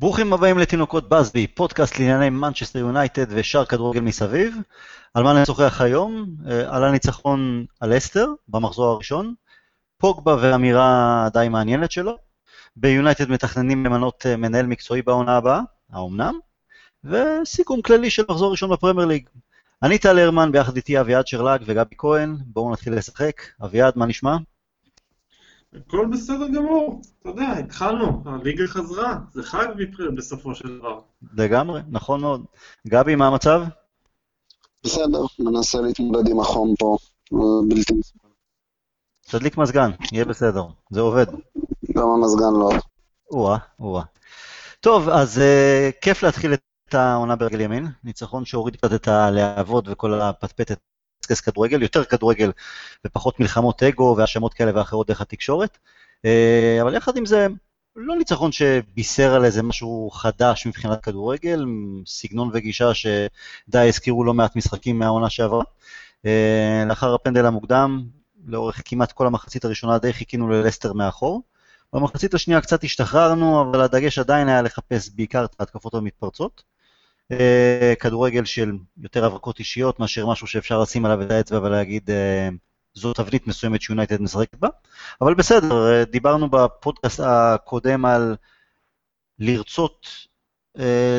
ברוכים הבאים לתינוקות באזבי, פודקאסט לענייני מנצ'סטר יונייטד ושאר כדורגל מסביב. על מה נשוחח היום? אה, על הניצחון על לסטר במחזור הראשון, פוגבה ואמירה די מעניינת שלו. ביונייטד מתכננים למנות אה, מנהל מקצועי בעונה הבאה, האומנם? וסיכום כללי של מחזור ראשון בפרמייר ליג. אני טל הרמן, ביחד איתי אביעד שרלג וגבי כהן, בואו נתחיל לשחק. אביעד, מה נשמע? הכל בסדר גמור, אתה יודע, התחלנו, הליגה חזרה, זה חג בסופו של דבר. לגמרי, נכון מאוד. גבי, מה המצב? בסדר, מנסה להתמודד עם החום פה, בלתי מסוגל. תדליק מזגן, יהיה בסדר, זה עובד. גם המזגן לא. או-אה, או-אה. טוב, אז uh, כיף להתחיל את העונה ברגל ימין, ניצחון שהוריד קצת את הלהבות וכל הפטפטת לקסקס כדורגל, יותר כדורגל ופחות מלחמות אגו והאשמות כאלה ואחרות דרך התקשורת. אה, אבל יחד עם זה, לא ניצחון שבישר על איזה משהו חדש מבחינת כדורגל, סגנון וגישה שדי הזכירו לא מעט משחקים מהעונה שעברה. אה, לאחר הפנדל המוקדם, לאורך כמעט כל המחצית הראשונה די חיכינו ללסטר מאחור. במחצית השנייה קצת השתחררנו, אבל הדגש עדיין היה לחפש בעיקר את ההתקפות המתפרצות. אה, כדורגל של יותר אבקות אישיות מאשר משהו שאפשר לשים עליו את האצבע ולהגיד אה, זו תבנית מסוימת שיונייטד משחקת בה, אבל בסדר, אה, דיברנו בפודקאסט הקודם על לרצות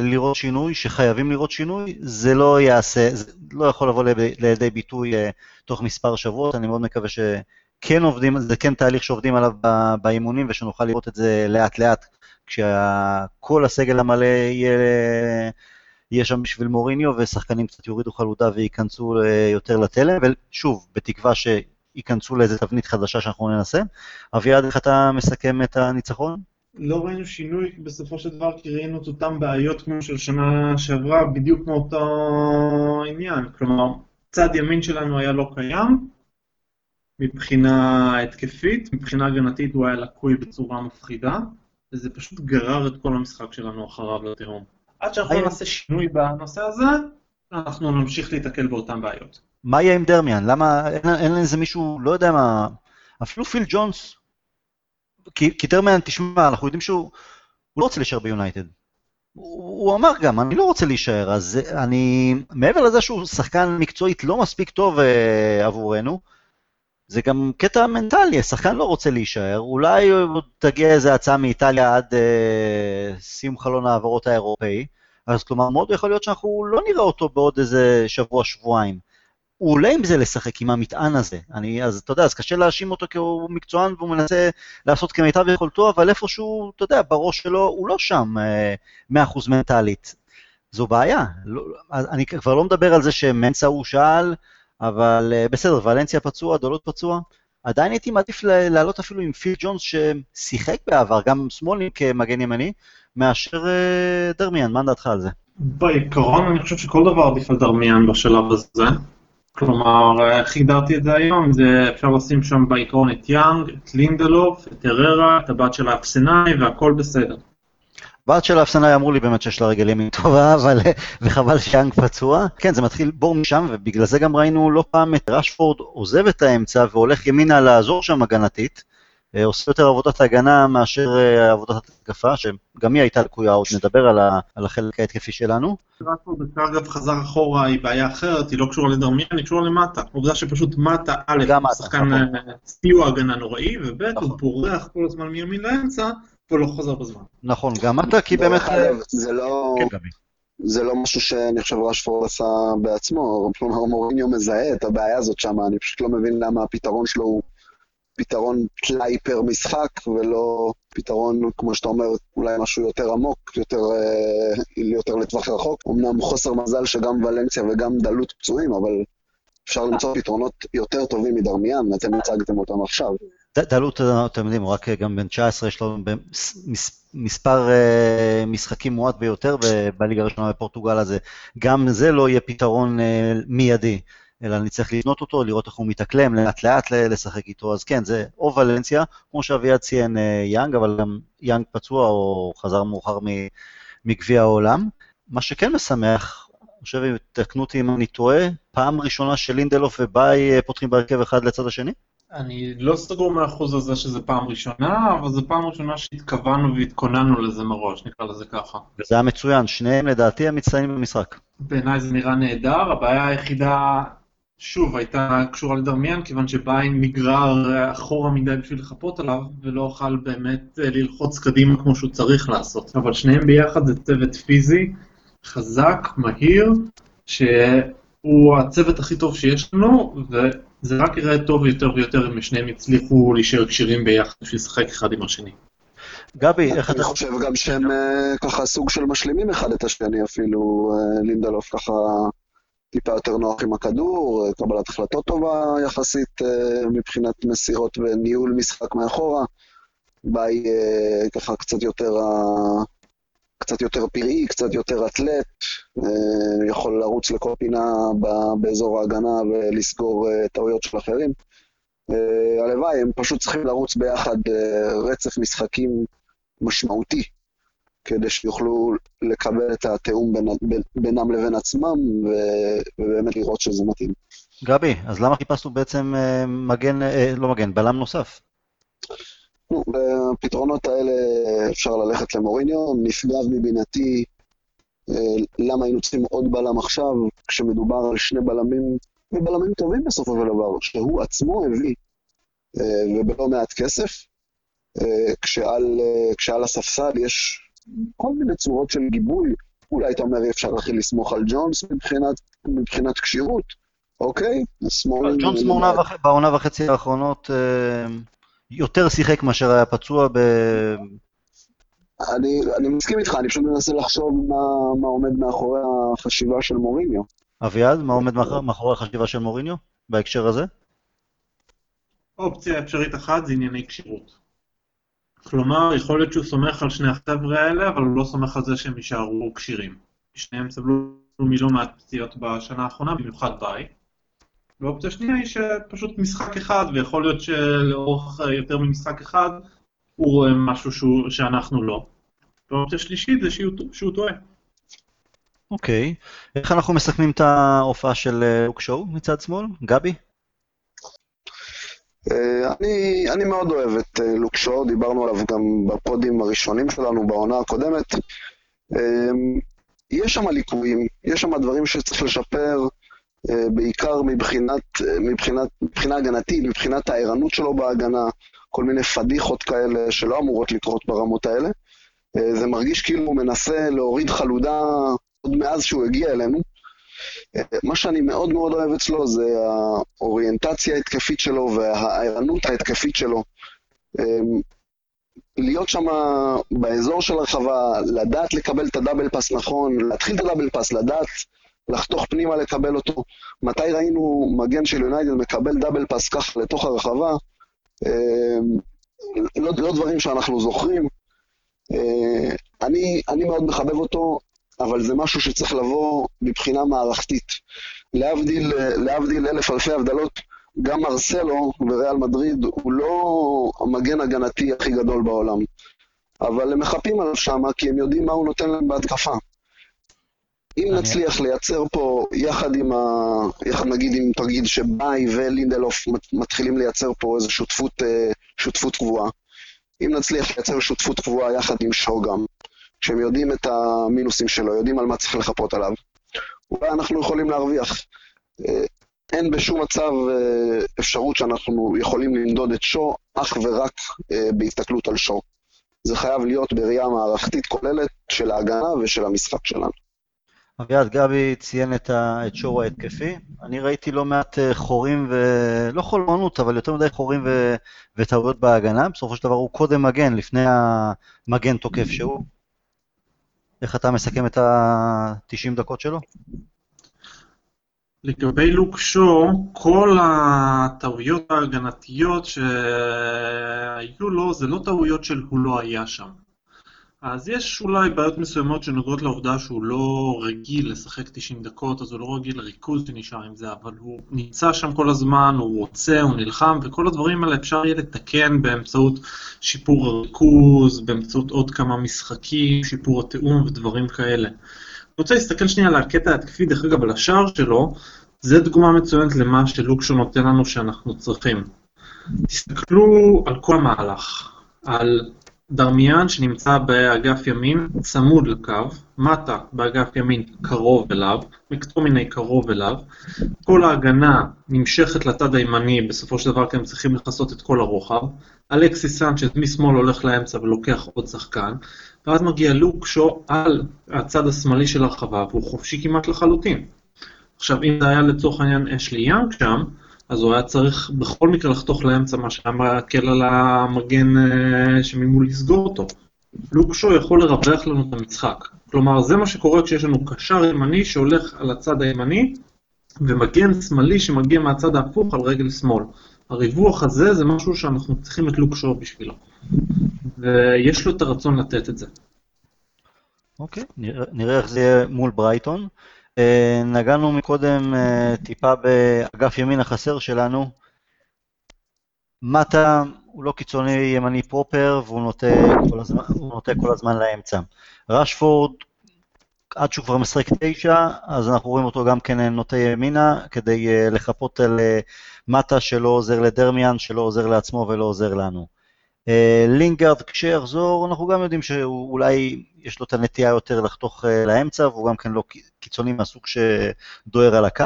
לראות שינוי, שחייבים לראות שינוי, זה לא יעשה, זה לא יכול לבוא לידי ביטוי תוך מספר שבועות, אני מאוד מקווה שכן עובדים, זה כן תהליך שעובדים עליו באימונים ושנוכל לראות את זה לאט לאט, כשכל הסגל המלא יהיה יהיה שם בשביל מוריניו, ושחקנים קצת יורידו חלודה וייכנסו אה, יותר לתלם, ושוב, בתקווה שייכנסו לאיזה תבנית חדשה שאנחנו ננסה. אביעד, איך אתה מסכם את הניצחון? לא ראינו שינוי בסופו של דבר, כי ראינו את אותן בעיות כמו של שנה שעברה, בדיוק כמו אותו עניין. כלומר, צד ימין שלנו היה לא קיים, מבחינה התקפית, מבחינה הגנתית הוא היה לקוי בצורה מפחידה, וזה פשוט גרר את כל המשחק שלנו אחריו לתהום. עד שאנחנו לא נעשה שינוי בנושא הזה, אנחנו נמשיך להיתקל באותן בעיות. מה יהיה עם דרמיאן? למה אין איזה מישהו, לא יודע מה, אפילו פיל ג'ונס, כי, כי דרמיאן, תשמע, אנחנו יודעים שהוא לא רוצה להישאר ביונייטד. הוא, הוא אמר גם, אני לא רוצה להישאר, אז אני, מעבר לזה שהוא שחקן מקצועית לא מספיק טוב uh, עבורנו, זה גם קטע מנטלי, השחקן לא רוצה להישאר, אולי תגיע איזה הצעה מאיטליה עד אה, סיום חלון העברות האירופאי, אז כלומר מאוד יכול להיות שאנחנו לא נראה אותו בעוד איזה שבוע-שבועיים. הוא עולה עם זה לשחק, עם המטען הזה. אני, אז אתה יודע, אז קשה להאשים אותו כי הוא מקצוען והוא מנסה לעשות כמיטב יכולתו, אבל איפשהו, אתה יודע, בראש שלו הוא לא שם אה, 100% מנטלית. זו בעיה. לא, אני כבר לא מדבר על זה שמנצה הוא שאל, אבל אה, בסדר, ולנסיה פצוע, דאלוט פצוע. עדיין הייתי מעדיף לעלות אפילו עם פיל ג'ונס ששיחק בעבר, גם שמאלני כמגן ימני, מאשר אה, דרמיאן, מה דעתך על זה? בעיקרון אני חושב שכל דבר עדיף על דרמיאן בשלב הזה. כלומר, איך הגדרתי את זה היום, זה אפשר לשים שם בעיקרון את יאנג, את לינדלוף, את הררה, את הבת של האפסנאי והכל בסדר. בת של האפסנאי אמרו לי באמת שיש לה רגל ימין טובה, אבל וחבל שיאנג פצוע. כן, זה מתחיל בור משם, ובגלל זה גם ראינו לא פעם את רשפורד עוזב את האמצע והולך ימינה לעזור שם הגנתית. אה, עושה יותר עבודת הגנה מאשר אה, עבודת התקפה, שגם היא הייתה לקויה, עוד נדבר על, ה, על החלק ההתקפי שלנו. רשפורד אגב חזר אחורה היא בעיה אחרת, היא לא קשורה לדרמיאן, היא קשורה למטה. עובדה שפשוט מטה, א', הוא שחקן נכון. אה, סיוע הגנה נוראי, וב', הוא נכון. בורח כל הזמן מימין לאמצע, ולא חוזר בזמן. נכון, גם אתה, כי באמת... זה לא... כן, זה לא משהו שאני חושב רשפורד עשה בעצמו, כלומר מוריניו מזהה את הבעיה הזאת שם, אני פשוט לא מבין למה הפתרון שלו הוא פתרון טלאי פר משחק, ולא פתרון, כמו שאתה אומר, אולי משהו יותר עמוק, יותר, אה, יותר לטווח רחוק. אמנם חוסר מזל שגם ולנסיה וגם דלות פצועים, אבל אפשר למצוא פתרונות יותר טובים מדרמיאן, אתם הצגתם אותם עכשיו. אתם יודעים, הוא רק גם בן 19, יש לו מספר אה, משחקים מועט ביותר בליגה הראשונה בפורטוגל, הזה. גם זה לא יהיה פתרון אה, מיידי, אלא נצטרך לבנות אותו, לראות איך הוא מתאקלם, לאט לאט לשחק איתו, אז כן, זה או ולנסיה, כמו שאביעד ציין אה, יאנג, אבל גם יאנג פצוע או חזר מאוחר מגביע העולם. מה שכן משמח, אני חושב, תקנו אותי אם אני טועה, פעם ראשונה שלינדלוף ובאי פותחים בהרכב אחד לצד השני? אני לא סגור מהאחוז הזה שזה פעם ראשונה, אבל זו פעם ראשונה שהתכוונו והתכוננו לזה מראש, נקרא לזה ככה. וזה היה מצוין, שניהם לדעתי המצטיינים במשחק. בעיניי זה נראה נהדר, הבעיה היחידה, שוב, הייתה קשורה לדרמיאן, כיוון שביין נגרר אחורה מדי בשביל לחפות עליו, ולא אוכל באמת אה, ללחוץ קדימה כמו שהוא צריך לעשות. אבל שניהם ביחד זה צוות פיזי, חזק, מהיר, שהוא הצוות הכי טוב שיש לנו, וזה רק יראה טוב יותר ויותר אם שניהם יצליחו להישאר כשירים ביחד בשביל לשחק אחד עם השני. גבי, איך אתה... אני חושב גם שהם אה, ככה סוג של משלימים אחד את השני אפילו, אה, לינדלוף ככה טיפה יותר נוח עם הכדור, אה, קבלת החלטות טובה יחסית מבחינת מסירות וניהול משחק מאחורה. ביי ככה קצת יותר, קצת יותר פראי, קצת יותר אתלט, יכול לרוץ לכל פינה באזור ההגנה ולסגור טעויות של אחרים. הלוואי, הם פשוט צריכים לרוץ ביחד רצף משחקים משמעותי, כדי שיוכלו לקבל את התיאום בין, בין, בינם לבין עצמם, ובאמת לראות שזה מתאים. גבי, אז למה חיפשנו בעצם אה, מגן, אה, לא מגן, בלם נוסף? נו, בפתרונות האלה אפשר ללכת למוריניו, נשגב מבינתי אה, למה היינו צריכים עוד בלם עכשיו, כשמדובר על שני בלמים, ובלמים טובים בסופו של דבר, שהוא עצמו הביא, ובלא מעט כסף, אה, כשעל, אה, כשעל הספסל יש כל מיני צורות של גיבוי. אולי אתה אומר, אפשר להתחיל לסמוך על ג'ונס מבחינת, מבחינת כשירות, אוקיי? ג'ונס בעונה וחצי האחרונות אה, יותר שיחק מאשר היה פצוע ב... אני, אני מסכים איתך, אני פשוט מנסה לחשוב מה, מה עומד מאחורי החשיבה של מוריניו. אביעד, מה עומד מאחורי החשיבה של מוריניו בהקשר הזה? אופציה אפשרית אחת זה ענייני כשירות. כלומר, יכול להיות שהוא סומך על שני החבר'ה האלה, אבל הוא לא סומך על זה שהם יישארו כשירים. שניהם סבלו מלא מעט פציעות בשנה האחרונה, במיוחד ביי. ואופציה שנייה היא שפשוט משחק אחד, ויכול להיות שלאורך יותר ממשחק אחד, הוא רואה משהו שהוא, שאנחנו לא. ואופציה שלישית זה שהוא, שהוא טועה. אוקיי. Okay. איך אנחנו מסכמים את ההופעה של לוק שואו מצד שמאל? גבי? אה, אני, אני מאוד אוהב את אה, לוק שואו, דיברנו עליו גם בפודים הראשונים שלנו בעונה הקודמת. אה, יש שם ליקויים, יש שם דברים שצריך לשפר, בעיקר מבחינת, מבחינת, מבחינה הגנתית, מבחינת הערנות שלו בהגנה, כל מיני פדיחות כאלה שלא אמורות לקרות ברמות האלה. זה מרגיש כאילו הוא מנסה להוריד חלודה עוד מאז שהוא הגיע אלינו. מה שאני מאוד מאוד אוהב אצלו זה האוריינטציה ההתקפית שלו והערנות ההתקפית שלו. להיות שם באזור של הרחבה, לדעת לקבל את הדאבל פאס נכון, להתחיל את הדאבל פאס, לדעת לחתוך פנימה לקבל אותו. מתי ראינו מגן של יונייטד מקבל דאבל פאס ככה לתוך הרחבה? אמ, לא, לא דברים שאנחנו זוכרים. אה, אני, אני מאוד מחבב אותו, אבל זה משהו שצריך לבוא מבחינה מערכתית. להבדיל, להבדיל אלף אלפי הבדלות, גם מרסלו וריאל מדריד הוא לא המגן הגנתי הכי גדול בעולם. אבל הם מחפים עליו שמה כי הם יודעים מה הוא נותן להם בהתקפה. אם אני... נצליח לייצר פה, יחד עם ה... יחד נגיד עם תרגיל שבאי ולינדלוף מתחילים לייצר פה איזו שותפות, אה, שותפות קבועה, אם נצליח לייצר שותפות קבועה יחד עם שו גם, שהם יודעים את המינוסים שלו, יודעים על מה צריך לחפות עליו, אולי אנחנו יכולים להרוויח. אה, אין בשום מצב אה, אפשרות שאנחנו יכולים למדוד את שו אך ורק בהסתכלות על שו. זה חייב להיות בראייה מערכתית כוללת של ההגנה ושל המשחק שלנו. אביעד גבי ציין את, ה... את שואו ההתקפי. אני ראיתי לא מעט חורים ו... לא חולמנות, אבל יותר מדי חורים ו... וטעויות בהגנה. בסופו של דבר הוא קודם מגן, לפני המגן תוקף שהוא. איך אתה מסכם את ה-90 דקות שלו? לגבי לוק שו, כל הטעויות ההגנתיות שהיו לו, זה לא טעויות של הוא לא היה שם. אז יש אולי בעיות מסוימות שנוגעות לעובדה שהוא לא רגיל לשחק 90 דקות, אז הוא לא רגיל לריכוז שנשאר עם זה, אבל הוא נמצא שם כל הזמן, הוא רוצה, הוא נלחם, וכל הדברים האלה אפשר יהיה לתקן באמצעות שיפור הריכוז, באמצעות עוד כמה משחקים, שיפור התיאום ודברים כאלה. אני רוצה להסתכל שנייה על הקטע ההתקפי, דרך אגב, על השער שלו, זה דוגמה מצוינת למה שלוקשו נותן לנו שאנחנו צריכים. תסתכלו על כל המהלך, על דרמיאן שנמצא באגף ימין צמוד לקו, מטה באגף ימין קרוב אליו, מקטומיני קרוב אליו, כל ההגנה נמשכת לצד הימני, בסופו של דבר כי הם צריכים לכסות את כל הרוחב, אלכסי סנצ'ז משמאל הולך לאמצע ולוקח עוד שחקן, ואז מגיע לוק שו על הצד השמאלי של הרחבה, והוא חופשי כמעט לחלוטין. עכשיו, אם זה היה לצורך העניין אשלי יאנג שם, אז הוא היה צריך בכל מקרה לחתוך לאמצע מה שהיה מקל על המגן אה, שממול לסגור אותו. לוק שו יכול לרווח לנו את המשחק. כלומר, זה מה שקורה כשיש לנו קשר ימני שהולך על הצד הימני, ומגן שמאלי שמגיע מהצד ההפוך על רגל שמאל. הריווח הזה זה משהו שאנחנו צריכים את לוק שו בשבילו. ויש לו את הרצון לתת את זה. אוקיי, נראה, נראה איך זה יהיה מול ברייטון. אה, נגענו מקודם אה, טיפה באגף ימין החסר שלנו. מטה הוא לא קיצוני ימני פרופר והוא נוטה כל הזמן, נוטה כל הזמן לאמצע. רשפורד, עד שהוא כבר משחק תשע, אז אנחנו רואים אותו גם כן נוטה ימינה, כדי אה, לחפות על מטה שלא עוזר לדרמיאן, שלא עוזר לעצמו ולא עוזר לנו. לינגארד כשיחזור, אנחנו גם יודעים שאולי יש לו את הנטייה יותר לחתוך לאמצע, והוא גם כן לא קיצוני מהסוג שדוהר על הקו.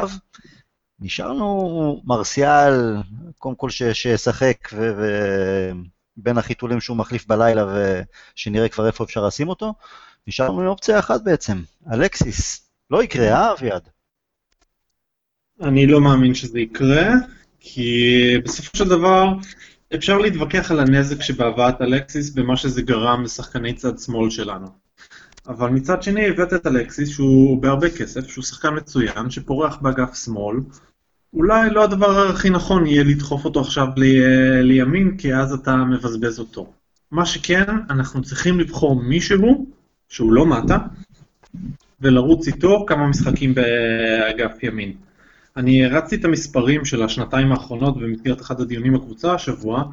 נשארנו מרסיאל, קודם כל שישחק, ובין החיתולים שהוא מחליף בלילה, ושנראה כבר איפה אפשר לשים אותו, נשארנו עם אופציה אחת בעצם, אלקסיס. לא יקרה, אה, אביעד? אני לא מאמין שזה יקרה, כי בסופו של דבר אפשר להתווכח על הנזק שבהבאת אלקסיס במה שזה גרם לשחקני צד שמאל שלנו. אבל מצד שני הבאת את אלקסיס שהוא בהרבה כסף, שהוא שחקן מצוין, שפורח באגף שמאל. אולי לא הדבר הכי נכון יהיה לדחוף אותו עכשיו ל- לימין, כי אז אתה מבזבז אותו. מה שכן, אנחנו צריכים לבחור מישהו, שהוא לא מטה, ולרוץ איתו כמה משחקים באגף ימין. אני הרצתי את המספרים של השנתיים האחרונות במסגרת אחד הדיונים בקבוצה השבוע.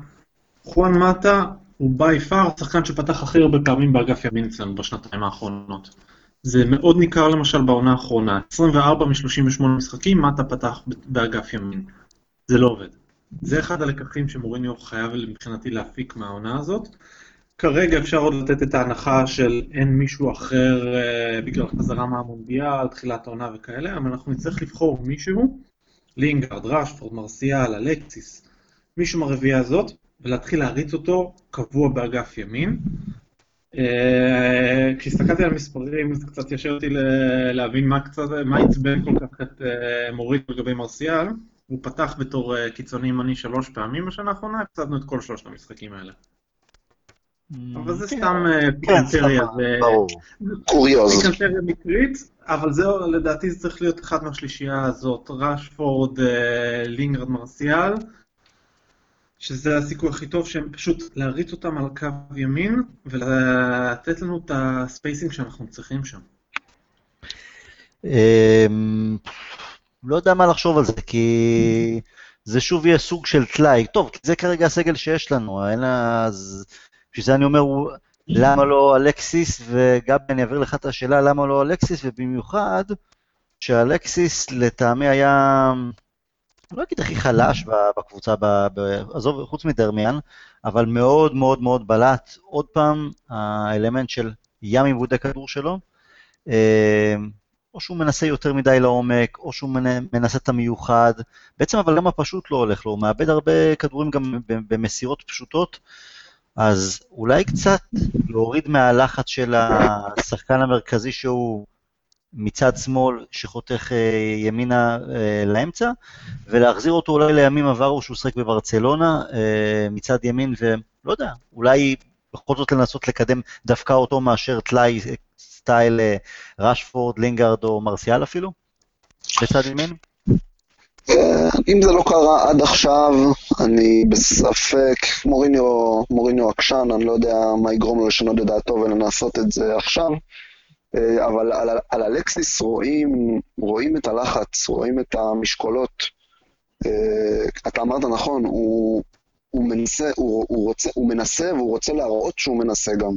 חואן מטה הוא בי פאר השחקן שפתח הכי הרבה פעמים באגף ימין אצלנו בשנתיים האחרונות. זה מאוד ניכר למשל בעונה האחרונה, 24 מ-38 משחקים, מטה פתח באגף ימין. זה לא עובד. זה אחד הלקחים שמוריניו חייב מבחינתי להפיק מהעונה הזאת. כרגע אפשר עוד לתת את ההנחה של אין מישהו אחר אה, בגלל חזרה מהמונדיאל, תחילת העונה וכאלה, אבל אנחנו נצטרך לבחור מישהו, לינגארד, ראשפורד, מרסיאל, אלקסיס, מישהו מהרביעייה הזאת, ולהתחיל להריץ אותו קבוע באגף ימין. אה, כשהסתכלתי על המספרים זה קצת ישר אותי להבין מה קצת, מה עצבן כל כך את אה, מוריניו לגבי מרסיאל. הוא פתח בתור אה, קיצוני ימני שלוש פעמים בשנה האחרונה, הפסדנו את כל שלושת המשחקים האלה. אממ, אבל זה כן. סתם פיקנטריה, זה קוריוז. פיקנטריה מקרית, אבל זהו, לדעתי זה צריך להיות אחד מהשלישייה הזאת, ראשפורד, לינגרד, מרסיאל. שזה הסיכוי הכי טוב, שהם פשוט להריץ אותם על קו ימין ולתת לנו את הספייסינג שאנחנו צריכים שם. אמ, לא יודע מה לחשוב על זה, כי זה שוב יהיה סוג של טלאי. טוב, זה כרגע הסגל שיש לנו, אין לה... אז בשביל זה אני אומר, למה לא אלקסיס, וגבי, אני אעביר לך את השאלה למה לא אלקסיס, ובמיוחד שאלקסיס לטעמי היה לא אגיד הכי חלש בקבוצה, עזוב, חוץ מדרמיאן, אבל מאוד מאוד מאוד בלט. עוד פעם, האלמנט של ים עיבודי כדור שלו, אה, או שהוא מנסה יותר מדי לעומק, או שהוא מנסה את המיוחד. בעצם אבל גם הפשוט לא הולך לו, הוא מאבד הרבה כדורים גם במסירות פשוטות, אז אולי קצת להוריד מהלחץ של השחקן המרכזי שהוא מצד שמאל שחותך אה, ימינה אה, לאמצע, ולהחזיר אותו אולי לימים עברו שהוא שחק בברצלונה אה, מצד ימין, ולא יודע, אולי בכל זאת לנסות לקדם דווקא אותו מאשר טלאי style ראשפורד, לינגארד או מרסיאל אפילו, בצד ימין? אם זה לא קרה עד עכשיו, אני בספק, מוריניו, מוריניו עקשן, אני לא יודע מה יגרום לו לשנות את דעתו ולנסות את זה עכשיו. אה, אבל על, על אלקסיס רואים, רואים את הלחץ, רואים את המשקולות. אה, אתה אמרת נכון, הוא, הוא, מנסה, הוא, הוא, רוצה, הוא מנסה והוא רוצה להראות שהוא מנסה גם.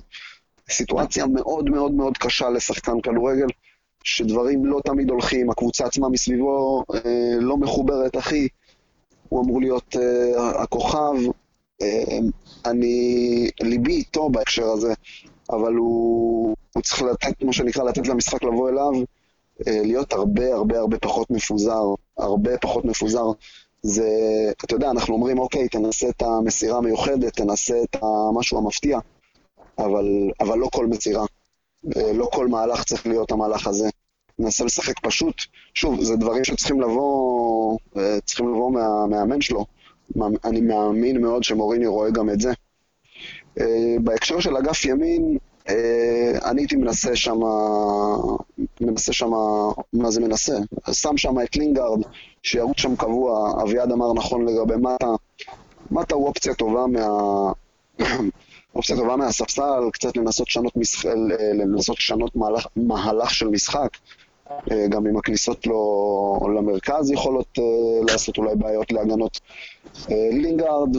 סיטואציה מאוד מאוד מאוד קשה לשחקן כדורגל, שדברים לא תמיד הולכים, הקבוצה עצמה מסביבו אה, לא מחוברת הכי. הוא אמור להיות uh, הכוכב. Uh, אני, ליבי איתו בהקשר הזה, אבל הוא, הוא צריך לתת, מה שנקרא, לתת למשחק לבוא אליו, uh, להיות הרבה הרבה הרבה פחות מפוזר, הרבה פחות מפוזר. זה, אתה יודע, אנחנו אומרים, אוקיי, תנסה את המסירה המיוחדת, תנסה את המשהו המפתיע, אבל, אבל לא כל מסירה. לא כל מהלך צריך להיות המהלך הזה. ננסה לשחק פשוט. שוב, זה דברים שצריכים לבוא, צריכים לבוא מהמאמן שלו. אני מאמין מאוד שמוריני רואה גם את זה. בהקשר של אגף ימין, אני הייתי מנסה שם, מנסה שם, מה זה מנסה? שם שם את לינגארד, שירוץ שם קבוע, אביעד אמר נכון לגבי מטה. מטה הוא אופציה טובה מה... אופציה טובה מהספסל, קצת לנסות לשנות, משח... לשנות מהלך, מהלך של משחק. גם עם הכניסות לו למרכז יכולות לעשות אולי בעיות להגנות. לינגארד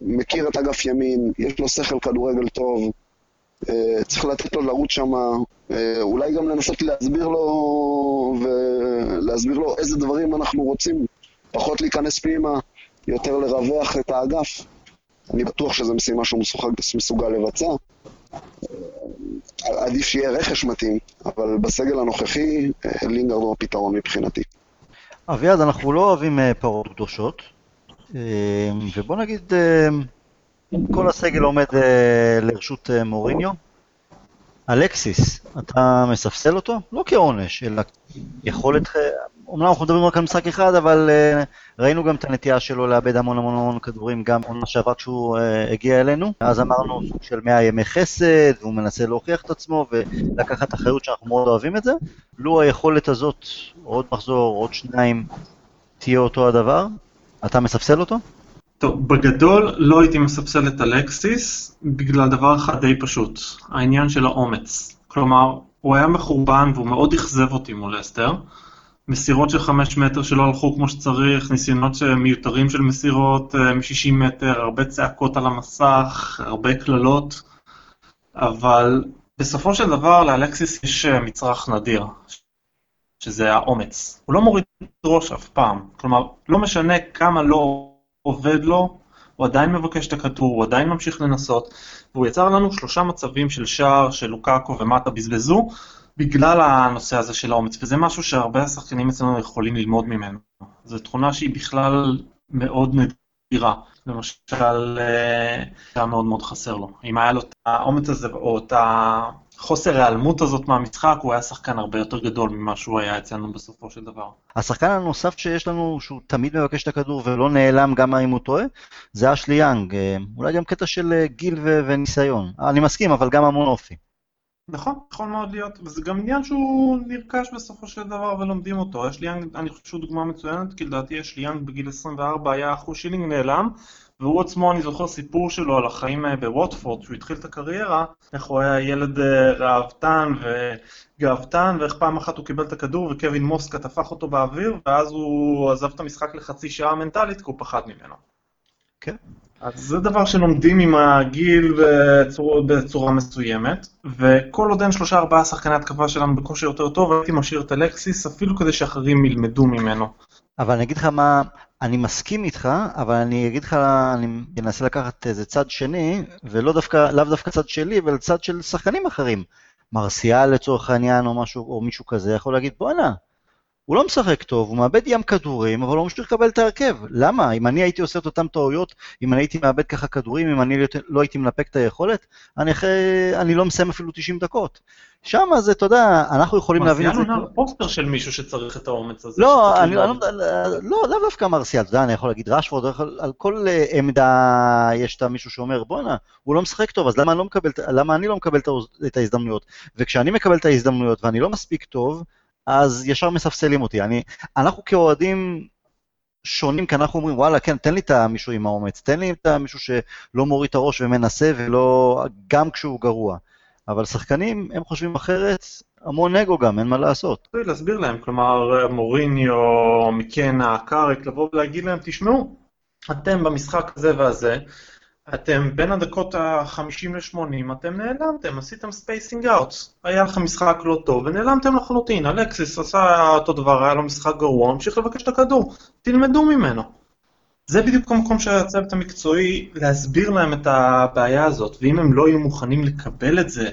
מכיר את אגף ימין, יש לו שכל כדורגל טוב, צריך לתת לו לרוץ שם, אולי גם לנסות להסביר לו ולהסביר לו איזה דברים אנחנו רוצים, פחות להיכנס פנימה, יותר לרווח את האגף. אני בטוח שזו משימה שהוא מסוגל לבצע. עדיף שיהיה רכש מתאים, אבל בסגל הנוכחי, לינגרד הוא הפתרון מבחינתי. אביעד, אנחנו לא אוהבים פרות קדושות, ובוא נגיד, כל הסגל עומד לרשות מוריניו. אלקסיס, אתה מספסל אותו? לא כעונש, אלא יכולת... אומנם אנחנו מדברים רק על משחק אחד, אבל ראינו גם את הנטייה שלו לאבד המון המון המון כדורים, גם עונה שעברה כשהוא הגיע אלינו. אז אמרנו סוג של 100 ימי חסד, והוא מנסה להוכיח את עצמו ולקחת אחריות שאנחנו מאוד אוהבים את זה. לו היכולת הזאת, עוד מחזור, עוד שניים, תהיה אותו הדבר, אתה מספסל אותו? טוב, בגדול לא הייתי מספסל את אלקסיס בגלל דבר אחד די פשוט, העניין של האומץ. כלומר, הוא היה מחורבן והוא מאוד אכזב אותי מול אסתר. מסירות של חמש מטר שלא הלכו כמו שצריך, ניסיונות מיותרים של מסירות מ-60 מטר, הרבה צעקות על המסך, הרבה קללות, אבל בסופו של דבר לאלקסיס יש מצרך נדיר, שזה האומץ. הוא לא מוריד ראש אף פעם, כלומר, לא משנה כמה לא עובד לו, הוא עדיין מבקש את הכדור, הוא עדיין ממשיך לנסות, והוא יצר לנו שלושה מצבים של שער שלוקאקו ומטה בזבזו, בגלל הנושא הזה של האומץ, וזה משהו שהרבה שחקנים אצלנו יכולים ללמוד ממנו. זו תכונה שהיא בכלל מאוד נדירה. למשל, היה מאוד מאוד חסר לו. אם היה לו את האומץ הזה, או את החוסר ההיעלמות הזאת מהמשחק, הוא היה שחקן הרבה יותר גדול ממה שהוא היה אצלנו בסופו של דבר. השחקן הנוסף שיש לנו, שהוא תמיד מבקש את הכדור ולא נעלם גם אם הוא טועה, זה אשלי יאנג. אולי גם קטע של גיל וניסיון. אני מסכים, אבל גם המון אופי. נכון, יכול מאוד להיות, וזה גם עניין שהוא נרכש בסופו של דבר ולומדים אותו. אשלי יאנג, אני חושב שהוא דוגמה מצוינת, כי לדעתי אשלי יאנג בגיל 24 היה אחושילינג נעלם, והוא עצמו, אני זוכר סיפור שלו על החיים בווטפורד, שהוא התחיל את הקריירה, איך הוא היה ילד ראוותן וגאוותן, ואיך פעם אחת הוא קיבל את הכדור וקווין מוסקה טפח אותו באוויר, ואז הוא עזב את המשחק לחצי שעה מנטלית, כי הוא פחד ממנו. כן. אז זה דבר שלומדים עם הגיל בצורה, בצורה מסוימת, וכל עוד אין שלושה ארבעה שחקני התקפה שלנו בכושר יותר טוב, הייתי משאיר את אלקסיס אפילו כדי שאחרים ילמדו ממנו. אבל אני אגיד לך מה, אני מסכים איתך, אבל אני אגיד לך, אני אנסה לקחת איזה צד שני, ולא דווקא, לאו דווקא צד שלי, אבל צד של שחקנים אחרים. מרסיאל לצורך העניין, או משהו, או מישהו כזה, יכול להגיד, בואנה, הוא לא משחק טוב, הוא מאבד ים כדורים, אבל הוא ממשיך לקבל את ההרכב. למה? אם אני הייתי עושה את אותן טעויות, אם אני הייתי מאבד ככה כדורים, אם אני לא הייתי מנפק את היכולת, אני, אחרי, אני לא מסיים אפילו 90 דקות. שם זה, אתה יודע, אנחנו יכולים להבין את זה. מרסיאל הוא פוסטר של מישהו שצריך את האומץ הזה. לא, אני לא, לא, לאו דווקא מרסיאל, אתה יודע, אני יכול להגיד רשפורד, על כל עמדה יש את מישהו שאומר, בואנה, הוא לא משחק טוב, אז למה אני לא מקבל, למה אני לא מקבל את ההזדמנויות? וכשאני מקבל את ההזדמנויות ואני לא מספיק טוב, אז ישר מספסלים אותי. אני, אנחנו כאוהדים שונים, כי אנחנו אומרים, וואלה, כן, תן לי את המישהו עם האומץ, תן לי את המישהו שלא מוריד את הראש ומנסה, ולא, גם כשהוא גרוע. אבל שחקנים, הם חושבים אחרת, המון אגו גם, אין מה לעשות. להסביר להם, כלומר, מוריניו, מקנה, קארק, לבוא ולהגיד להם, תשמעו, אתם במשחק הזה והזה, אתם בין הדקות ה-50 ל-80, אתם נעלמתם, עשיתם spacing outs. היה לכם משחק לא טוב ונעלמתם לחלוטין. אלקסיס עשה אותו דבר, היה לו משחק גרוע, המשיך לבקש את הכדור. תלמדו ממנו. זה בדיוק המקום של הצוות המקצועי להסביר להם את הבעיה הזאת, ואם הם לא יהיו מוכנים לקבל את זה,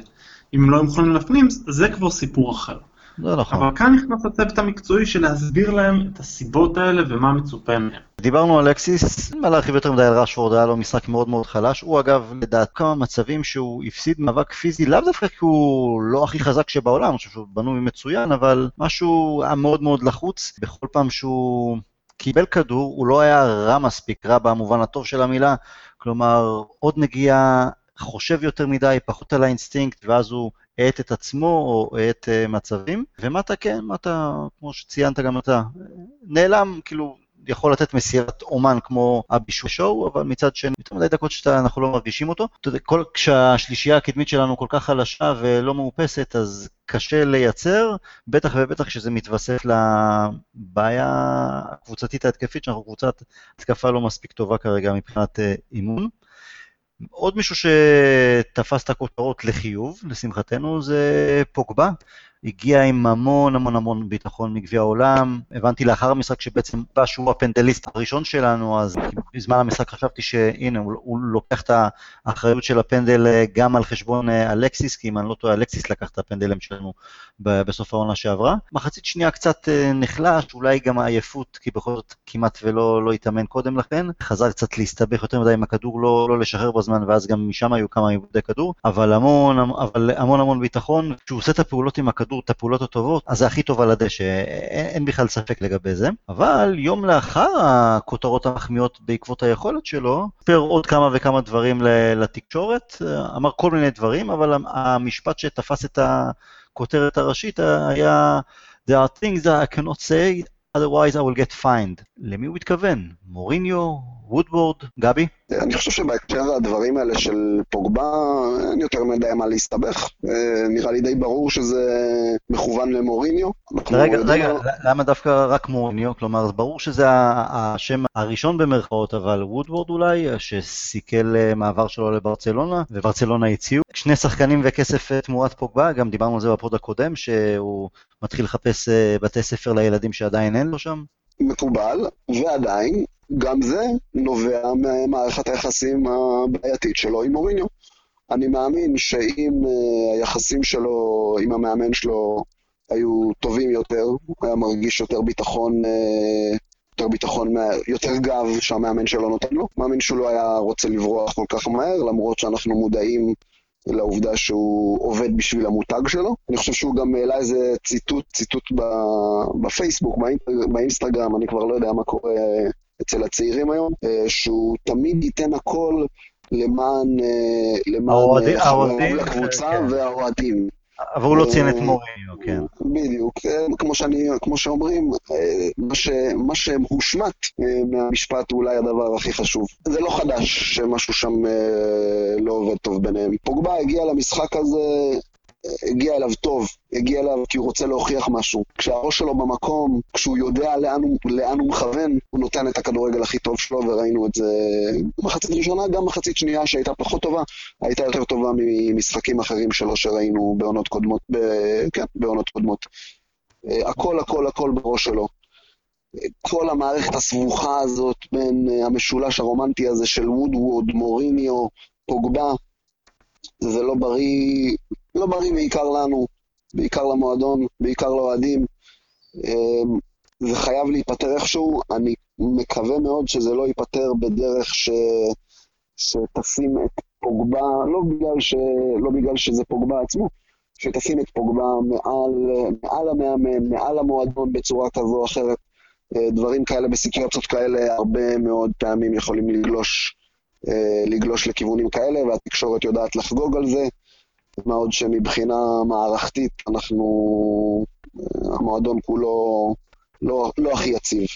אם הם לא יהיו מוכנים להפנים, זה כבר סיפור אחר. זה נכון. אבל כאן נכנס הצוות המקצועי של להסביר להם את הסיבות האלה ומה מצופה מהם. דיברנו על אלכסיס, אין מה להרחיב יותר מדי על רשפורד, היה לו משחק מאוד מאוד חלש. הוא אגב, לדעתי כמה מצבים שהוא הפסיד מאבק פיזי, לאו דווקא כי הוא לא הכי חזק שבעולם, אני חושב שהוא בנוי מצוין, אבל משהו היה מאוד מאוד לחוץ. בכל פעם שהוא קיבל כדור, הוא לא היה רע מספיק, רע במובן הטוב של המילה, כלומר, עוד נגיעה, חושב יותר מדי, פחות על האינסטינקט, ואז הוא האט את עצמו או האט uh, מצבים, ומטה כן, מטה, כמו שציינת גם אתה, נעלם, כאילו, יכול לתת מסירת אומן כמו אבי שואו, אבל מצד שני, יותר מדי דקות שאנחנו לא מרגישים אותו. אתה יודע, כשהשלישייה הקדמית שלנו כל כך חלשה ולא מאופסת, אז קשה לייצר, בטח ובטח כשזה מתווסף לבעיה הקבוצתית ההתקפית, שאנחנו קבוצת התקפה לא מספיק טובה כרגע מבחינת uh, אימון. עוד מישהו שתפס את הכותרות לחיוב, לשמחתנו, זה פוגבה. הגיע עם המון המון המון ביטחון מגביע העולם. הבנתי לאחר המשחק שבעצם בא שהוא הפנדליסט הראשון שלנו, אז בזמן המשחק חשבתי שהנה, הוא, הוא לוקח את האחריות של הפנדל אה, גם על חשבון אה, אלקסיס, כי אם אני לא טועה, אלקסיס לקח את הפנדלים שלנו בסוף העונה שעברה. מחצית שנייה קצת אה, נחלש, אולי גם העייפות, כי בכל זאת כמעט ולא לא התאמן קודם לכן. חזר קצת להסתבך יותר מדי עם הכדור, לא, לא לשחרר בזמן, ואז גם משם היו כמה עיבודי כדור, אבל המון, אבל המון המון ביטחון. כשהוא עושה את הפעולות עם הכדור, את הפעולות הטובות, אז זה הכי טוב על הדשא, אין, אין בכלל ספק לגבי זה. אבל יום לאחר הכותרות המחמיאות בעקבות היכולת שלו, סיפר עוד כמה וכמה דברים לתקשורת, אמר כל מיני דברים, אבל המשפט שתפס את הכותרת הראשית היה There are things that I cannot say, otherwise I will get fined. למי הוא התכוון? מוריניו? וודבורד? גבי? אני חושב שבהקשר הדברים האלה של פוגבה, אין יותר מדי מה להסתבך. אה, נראה לי די ברור שזה מכוון למוריניו. רגע, רגע, למה דווקא רק מוריניו? כלומר, ברור שזה השם הראשון במרכאות, אבל וודבורד אולי, שסיכל אה, מעבר שלו לברצלונה, וברצלונה הציעו. שני שחקנים וכסף אה, תמורת פוגבה, גם דיברנו על זה בפוד הקודם, שהוא מתחיל לחפש בתי ספר לילדים שעדיין אין לו שם. מקובל, ועדיין, גם זה נובע ממערכת היחסים הבעייתית שלו עם מוריניו. אני מאמין שאם uh, היחסים שלו עם המאמן שלו היו טובים יותר, הוא היה מרגיש יותר ביטחון, uh, יותר ביטחון, יותר גב שהמאמן שלו נותן לו. מאמין שהוא לא היה רוצה לברוח כל כך מהר, למרות שאנחנו מודעים לעובדה שהוא עובד בשביל המותג שלו. אני חושב שהוא גם העלה איזה ציטוט, ציטוט בפייסבוק, באינסטגרם, אני כבר לא יודע מה קורה אצל הצעירים היום, אה, שהוא תמיד ייתן הכל למען, אה, למען אה, הקבוצה כן. והאוהדים. אבל הוא לא ציין את מוריניו, כן. בדיוק, כמו, שאני, כמו שאומרים, מה, ש, מה שהושמט מהמשפט הוא אולי הדבר הכי חשוב. זה לא חדש שמשהו שם לא עובד טוב ביניהם. פוגבה הגיע למשחק הזה הגיע אליו טוב, הגיע אליו כי הוא רוצה להוכיח משהו. כשהראש שלו במקום, כשהוא יודע לאן הוא, לאן הוא מכוון, הוא נותן את הכדורגל הכי טוב שלו, וראינו את זה במחצית ראשונה, גם מחצית שנייה שהייתה פחות טובה, הייתה יותר טובה ממשחקים אחרים שלו שראינו בעונות קודמות, ב... כן, בעונות קודמות. הכל, הכל, הכל בראש שלו. כל המערכת הסבוכה הזאת בין המשולש הרומנטי הזה של וודווד, מוריניו, פוגבה, זה לא בריא, לא בריא בעיקר לנו, בעיקר למועדון, בעיקר לאוהדים. אמ, זה חייב להיפתר איכשהו, אני מקווה מאוד שזה לא ייפתר בדרך ש... שתשים את פוגבה, לא בגלל, ש... לא בגלל שזה פוגבה עצמו, שתשים את פוגבה מעל, מעל המאמן, מעל המועדון בצורה כזו או אחרת. אה, דברים כאלה בסיטואציות כאלה הרבה מאוד פעמים יכולים לגלוש אה, לגלוש לכיוונים כאלה, והתקשורת יודעת לחגוג על זה. מה עוד שמבחינה מערכתית אנחנו, אה, המועדון כולו לא, לא הכי יציב.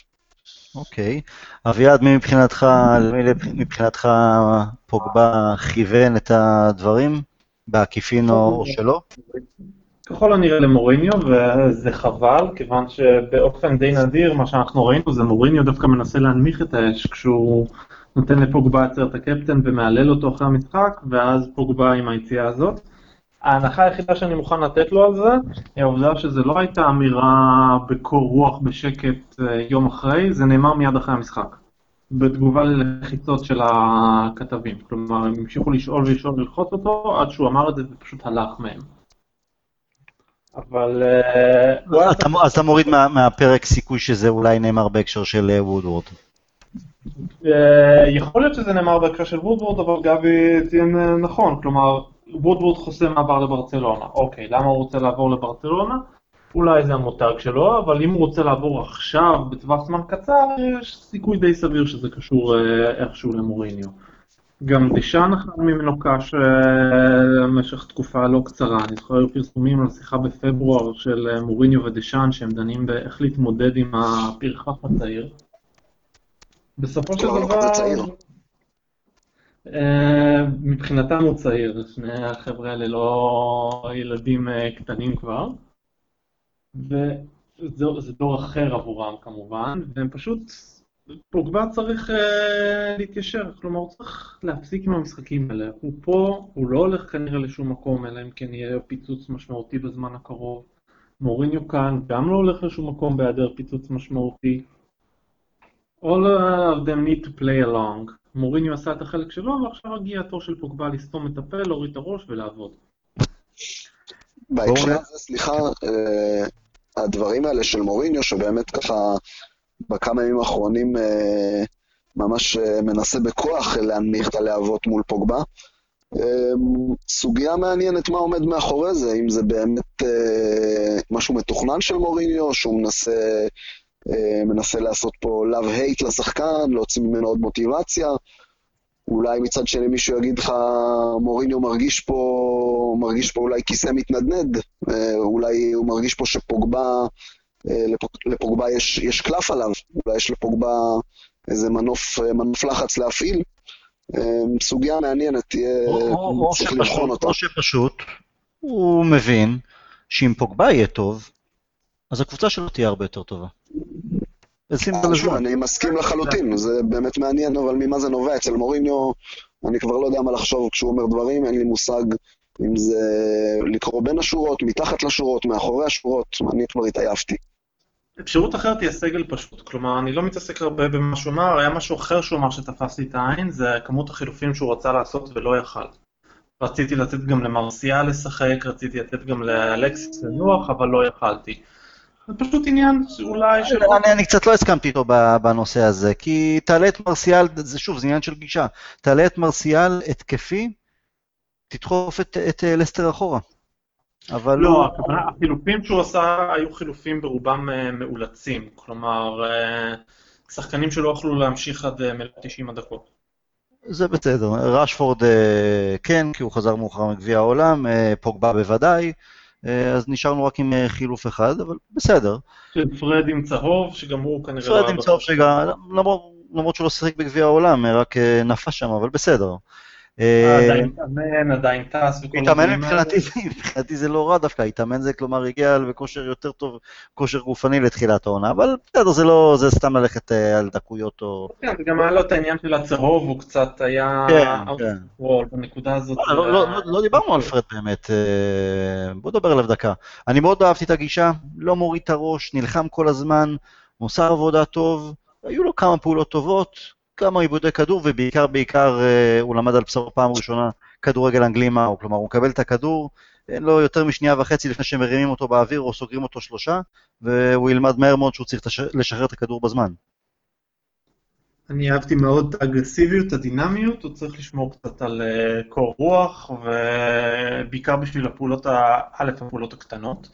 אוקיי. Okay. אביעד, מי מבחינתך, מי מבחינתך פוגבה כיוון את הדברים, בעקיפין או שלא? ככל הנראה למוריניו, וזה חבל, כיוון שבאופן די נדיר, מה שאנחנו ראינו זה מוריניו דווקא מנסה להנמיך את האש כשהוא נותן לפוגבה עצרת הקפטן ומהלל אותו אחרי המשחק, ואז פוגבה עם היציאה הזאת. ההנחה היחידה שאני מוכן לתת לו על זה, היא העובדה שזו לא הייתה אמירה בקור רוח בשקט אה, יום אחרי, זה נאמר מיד אחרי המשחק. בתגובה ללחיצות של הכתבים. כלומר, הם המשיכו לשאול ולשאול וללחוץ אותו, עד שהוא אמר את זה ופשוט הלך מהם. אבל... אה, אז אתה מוריד מהפרק סיכוי שזה אולי נאמר בהקשר של וודוורד. אה, יכול להיות שזה נאמר בהקשר של וודוורד, אבל גבי ציין נכון, כלומר, וודוורד חוסם מעבר לברצלונה. אוקיי, למה הוא רוצה לעבור לברצלונה? אולי זה המותג שלו, אבל אם הוא רוצה לעבור עכשיו, בטווח זמן קצר, יש סיכוי די סביר שזה קשור אה, איכשהו למוריניו. גם דשאן אחד ממנו קש במשך תקופה לא קצרה. אני זוכר היו פרסומים על שיחה בפברואר של מוריניו ודשאן, שהם דנים באיך להתמודד עם הפרחח הצעיר. בסופו של דבר... אה, מבחינתם הוא צעיר, שני החבר'ה האלה לא ילדים אה, קטנים כבר. וזה דור אחר עבורם כמובן, והם פשוט, פוגבה צריך uh, להתיישר, כלומר הוא צריך להפסיק עם המשחקים האלה. הוא פה, הוא לא הולך כנראה לשום מקום, אלא אם כן יהיה פיצוץ משמעותי בזמן הקרוב. מוריניו כאן גם לא הולך לשום מקום בהיעדר פיצוץ משמעותי. All of them need to play along. מוריניו עשה את החלק שלו, ועכשיו הגיע התור של פוגבה לסתום את הפה, להוריד את הראש ולעבוד. בהקשר הזה, סליחה, אה, הדברים האלה של מוריניו, שבאמת ככה בכמה ימים האחרונים אה, ממש אה, מנסה בכוח להנמיך את הלהבות מול פוגבה. סוגיה מעניינת מה עומד מאחורי זה, אם זה באמת משהו מתוכנן של מוריניו, שהוא מנסה מנסה לעשות פה love-hate לשחקן, להוציא ממנו עוד מוטיבציה. אולי מצד שני מישהו יגיד לך, מוריניו מרגיש פה, מרגיש פה אולי כיסא מתנדנד, אה, אולי הוא מרגיש פה שפוגבה, אה, לפוגבה יש, יש קלף עליו, אולי יש לפוגבה איזה מנוף, מנוף לחץ להפעיל. סוגיה מעניינת, תהיה, צריך לבחון אותה. או שפשוט הוא מבין שאם פוגבה יהיה טוב, אז הקבוצה שלו תהיה הרבה יותר טובה. אה, אני מסכים לחלוטין, זה באמת מעניין, אבל ממה זה נובע? אצל מוריניו, אני כבר לא יודע מה לחשוב כשהוא אומר דברים, אין לי מושג אם זה לקרוא בין השורות, מתחת לשורות, מאחורי השורות, אני כבר התעייפתי. אפשרות אחרת היא הסגל פשוט, כלומר, אני לא מתעסק הרבה במה שהוא אמר, היה משהו אחר שהוא אמר שתפס לי את העין, זה כמות החילופים שהוא רצה לעשות ולא יכל. רציתי לתת גם למרסיאל לשחק, רציתי לתת גם לאלקסיס לנוח, אבל לא יכלתי. זה פשוט עניין שאולי של... אני, אני קצת לא הסכמתי איתו בנושא הזה, כי תעלה את מרסיאל, זה שוב, זה עניין של גישה, תעלה את מרסיאל התקפי, תדחוף את, את אה, לסטר אחורה. אבל לא, הוא... החילופים שהוא עשה היו חילופים ברובם אה, מאולצים, כלומר, אה, שחקנים שלא יכלו להמשיך עד 90 הדקות. זה בסדר, ראשפורד כן, כי הוא חזר מאוחר מגביע העולם, פוגבה בוודאי. אה, אז נשארנו רק עם אה, חילוף אחד, אבל בסדר. פרד עם צהוב, שגם הוא כנראה... פרד עם צהוב שגם, למרות, שהוא לא שיחק בגביע העולם, רק אה, נפש שם, אבל בסדר. עדיין התאמן, עדיין טס הדברים מבחינתי, מבחינתי זה לא רע דווקא, התאמן זה כלומר הגיע בכושר יותר טוב, כושר גופני לתחילת העונה, אבל בסדר, זה לא, זה סתם ללכת על דקויות או... כן, וגם היה לו את העניין של הצהוב, הוא קצת היה... כן, כן. בנקודה הזאת... לא, לא, לא, לא דיברנו על פרד באמת, בוא נדבר עליו דקה. אני מאוד אהבתי את הגישה, לא מוריד את הראש, נלחם כל הזמן, עושה עבודה טוב, היו לו כמה פעולות טובות, כמה עיבודי כדור, ובעיקר, בעיקר, אה, הוא למד על בשרו פעם ראשונה כדורגל אנגלי מהו, כלומר, הוא מקבל את הכדור, אין לו יותר משנייה וחצי לפני שמרימים אותו באוויר או סוגרים אותו שלושה, והוא ילמד מהר מאוד שהוא צריך לשחרר את הכדור בזמן. אני אהבתי מאוד את האגרסיביות, את הדינמיות, הוא צריך לשמור קצת על אה, קור רוח, ובעיקר בשביל הפעולות, א', הפעולות הקטנות.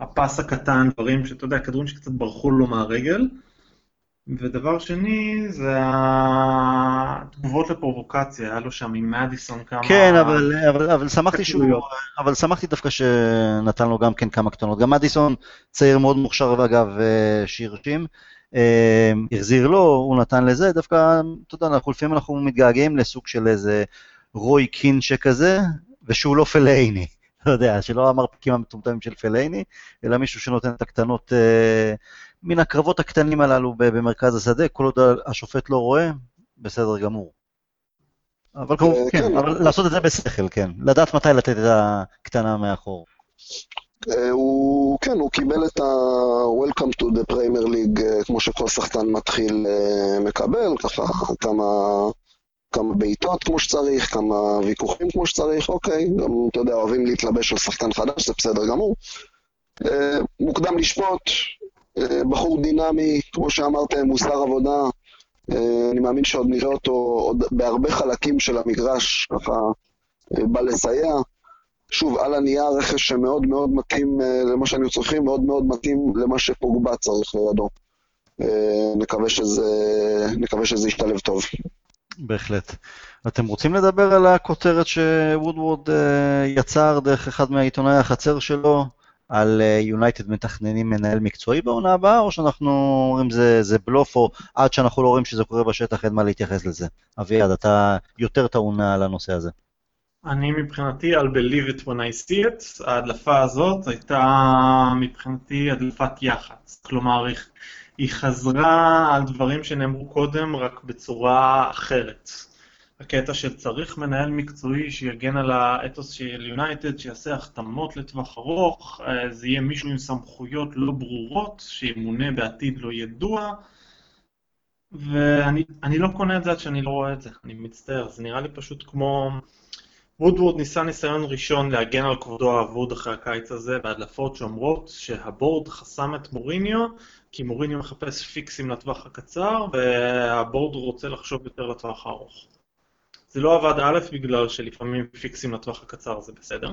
הפס הקטן, דברים שאתה יודע, כדורים שקצת ברחו לו מהרגל. ודבר שני, זה התגובות לפרובוקציה, היה לו שם עם מדיסון כמה... כן, אבל, אבל, אבל שמחתי שהוא... אבל שמחתי דווקא שנתן לו גם כן כמה קטנות. גם מדיסון צעיר מאוד מוכשר, אגב, אה, שהרשים. אה, החזיר לו, הוא נתן לזה, דווקא, אתה יודע, אנחנו לפעמים אנחנו מתגעגעים לסוג של איזה רוי קין שכזה, ושהוא לא פלאיני. לא יודע, שלא המרפקים המטומטמים של פלאיני, אלא מישהו שנותן את הקטנות... אה, מן הקרבות הקטנים הללו במרכז השדה, כל עוד השופט לא רואה, בסדר גמור. אבל כמובן, אה, כן, כן, אבל לעשות את זה בשכל, כן. לדעת מתי לתת את הקטנה מאחור. אה, הוא, כן, הוא קיבל את ה-Welcome to the Premier League, אה, כמו שכל שחקן מתחיל אה, מקבל, ככה כמה, כמה בעיטות כמו שצריך, כמה ויכוחים כמו שצריך, אוקיי, גם, אתה יודע, אוהבים להתלבש על שחקן חדש, זה בסדר גמור. מוקדם לשפוט, בחור דינמי, כמו שאמרתם, מוסר עבודה, אני מאמין שעוד נראה אותו עוד בהרבה חלקים של המגרש, ככה בא לסייע. שוב, על הנייר רכש שמאוד מאוד מתאים אה, למה שהיינו צריכים, מאוד מאוד מתאים למה שפוגבה צריך לידו. אה, נקווה שזה, נקווה שזה ישתלב טוב. בהחלט. אתם רוצים לדבר על הכותרת שוודוורד אה, יצר דרך אחד מהעיתונאי החצר שלו, על יונייטד מתכננים מנהל מקצועי בעונה הבאה, או שאנחנו אומרים זה, זה בלוף, או עד שאנחנו לא רואים שזה קורה בשטח אין מה להתייחס לזה? אביעד, אתה יותר טעון על הנושא הזה. אני מבחינתי, I'll believe it when I see it, ההדלפה הזאת הייתה מבחינתי הדלפת יח"צ. כלומר, היא חזרה על דברים שנאמרו קודם, רק בצורה אחרת. הקטע של צריך מנהל מקצועי שיגן על האתוס של יונייטד, שיעשה החתמות לטווח ארוך, אה, זה יהיה מישהו עם סמכויות לא ברורות, שימונה בעתיד לא ידוע, ואני לא קונה את זה עד שאני לא רואה את זה, אני מצטער, זה נראה לי פשוט כמו... וודוורד ניסה ניסיון ראשון להגן על כבודו האבוד אחרי הקיץ הזה בהדלפות שאומרות שהבורד חסם את מוריניו כי מוריניו מחפש פיקסים לטווח הקצר והבורד רוצה לחשוב יותר לטווח הארוך. זה לא עבד א' בגלל שלפעמים פיקסים לטווח הקצר זה בסדר,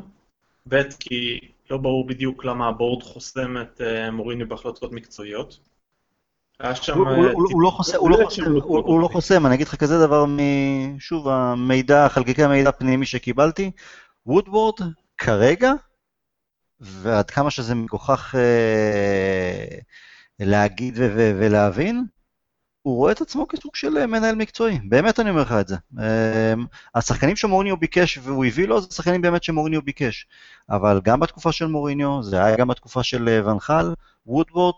ב' כי לא ברור בדיוק למה הבורד חוסם את אה, מוריניו בהחלטות מקצועיות. הוא לא חוסם, אני אגיד לך כזה דבר, שוב, המידע, חלקיקי המידע הפנימי שקיבלתי, וודוורד כרגע, ועד כמה שזה מגוחך אה, להגיד ולהבין, הוא רואה את עצמו כסוג של אה, מנהל מקצועי, באמת אני אומר לך את זה. אה, השחקנים שמוריניו ביקש והוא הביא לו, זה שחקנים באמת שמוריניו ביקש. אבל גם בתקופה של מוריניו, זה היה גם בתקופה של ונחל, וודוורד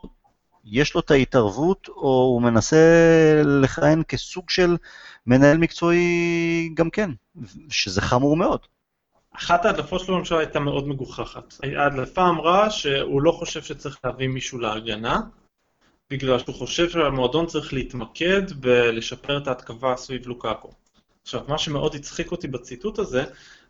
יש לו את ההתערבות, או הוא מנסה לכהן כסוג של מנהל מקצועי גם כן, שזה חמור מאוד. אחת ההדלפות שלו למשל הייתה מאוד מגוחכת. ההדלפה אמרה שהוא לא חושב שצריך להביא מישהו להגנה, בגלל שהוא חושב שהמועדון צריך להתמקד בלשפר את ההתקפה סביב לוקאקו. עכשיו, מה שמאוד הצחיק אותי בציטוט הזה,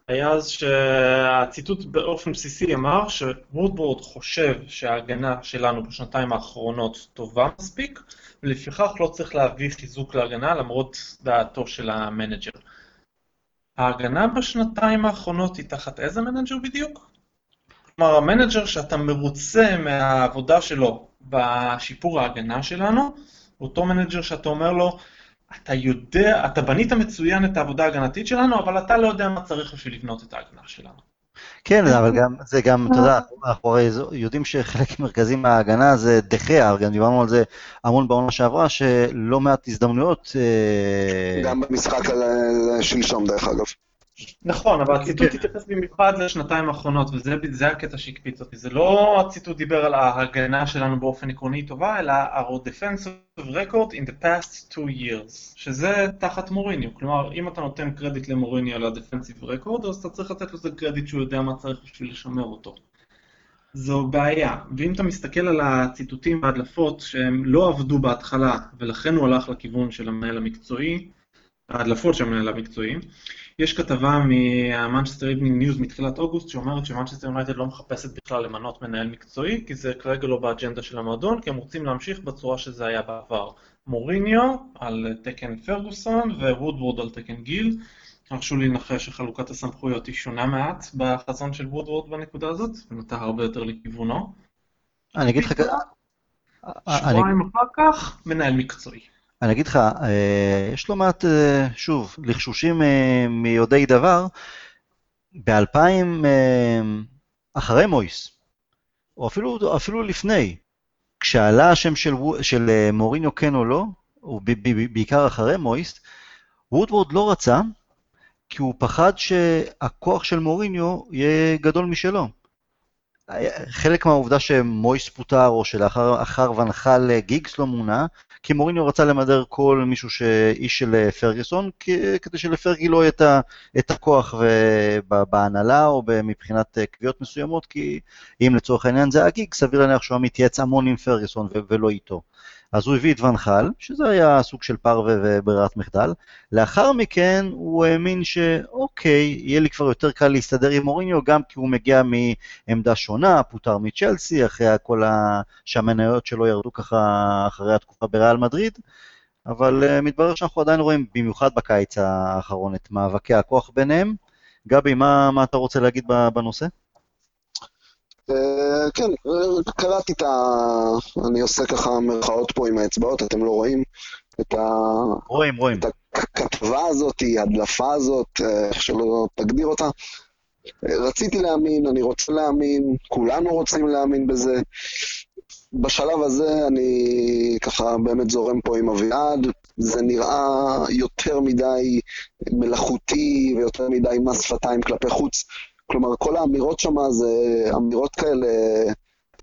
היה אז שהציטוט באופן בסיסי אמר שוודבורד חושב שההגנה שלנו בשנתיים האחרונות טובה מספיק, ולפיכך לא צריך להביא חיזוק להגנה למרות דעתו של המנג'ר. ההגנה בשנתיים האחרונות היא תחת איזה מנג'ר בדיוק? כלומר, המנג'ר שאתה מרוצה מהעבודה שלו בשיפור ההגנה שלנו, אותו מנג'ר שאתה אומר לו, אתה יודע, אתה בנית מצוין את העבודה ההגנתית שלנו, אבל אתה לא יודע מה צריך בשביל לבנות את ההגנה שלנו. כן, אבל גם, זה גם, אתה יודע, אנחנו הרי יודעים שחלק מרכזי מההגנה זה דחיה, גם דיברנו על זה המון בעונה שעברה, שלא מעט הזדמנויות... אה, גם במשחק שלשום, דרך אגב. נכון, אבל הציטוט התייחס במיוחד לשנתיים האחרונות, וזה הקטע שהקפיץ אותי. זה לא הציטוט דיבר על ההגנה שלנו באופן עקרוני טובה, אלא our defensive record in the past two years, שזה תחת מוריניו. כלומר, אם אתה נותן קרדיט למוריניו על ה-defensive record, אז אתה צריך לתת לזה קרדיט שהוא יודע מה צריך בשביל לשמר אותו. זו בעיה, ואם אתה מסתכל על הציטוטים וההדלפות שהם לא עבדו בהתחלה, ולכן הוא הלך לכיוון של המנהל המקצועי, ההדלפות של המנהל המקצועי, יש כתבה מהמנצ'סטר איבנינג ניוז מתחילת אוגוסט שאומרת שמנצ'סטר יונייטד לא מחפשת בכלל למנות מנהל מקצועי כי זה כרגע לא באג'נדה של המועדון כי הם רוצים להמשיך בצורה שזה היה בעבר. מוריניו על תקן פרגוסון ווודוורד על תקן גיל. הרשו לי לנחש שחלוקת הסמכויות היא שונה מעט בחזון של וודוורד בנקודה הזאת ונוטה הרבה יותר לכיוונו. אני אגיד לך ככה... שבועיים אחר כך מנהל מקצועי. אני אגיד לך, אה, יש לא מעט, אה, שוב, לחשושים אה, מיודעי דבר, ב-2000, אחרי מויס, או אפילו, אפילו לפני, כשעלה השם של, של מוריניו כן או לא, או בעיקר אחרי מויס, וודוורד לא רצה, כי הוא פחד שהכוח של מוריניו יהיה גדול משלו. חלק מהעובדה שמויס פוטר, או שלאחר ונחל גיגס לא מונה, כי מוריניו רצה למדר כל מישהו שאיש של פרגוסון, כדי שלפרגי לא יהיה את הכוח בהנהלה או מבחינת קביעות מסוימות, כי אם לצורך העניין זה הגיג, סביר להניח שהוא מתייעץ המון עם פרגוסון ולא איתו. אז הוא הביא את ונחל, שזה היה סוג של פרווה וברירת מחדל. לאחר מכן הוא האמין שאוקיי, יהיה לי כבר יותר קל להסתדר עם מוריניו, גם כי הוא מגיע מעמדה שונה, פוטר מצ'לסי, אחרי כל ה... שהמניות שלו ירדו ככה אחרי התקופה בריאל מדריד. אבל uh, מתברר שאנחנו עדיין רואים, במיוחד בקיץ האחרון, את מאבקי הכוח ביניהם. גבי, מה, מה אתה רוצה להגיד בנושא? אה, כן, אה, קראתי את ה... אני עושה ככה מרכאות פה עם האצבעות, אתם לא רואים את ה... רואים, רואים. את הכתבה הזאת, ההדלפה הזאת, אה, איך שלא תגדיר אותה. רציתי להאמין, אני רוצה להאמין, כולנו רוצים להאמין בזה. בשלב הזה אני ככה באמת זורם פה עם אביעד, זה נראה יותר מדי מלאכותי ויותר מדי מס שפתיים כלפי חוץ. כלומר, כל האמירות שם זה אמירות כאלה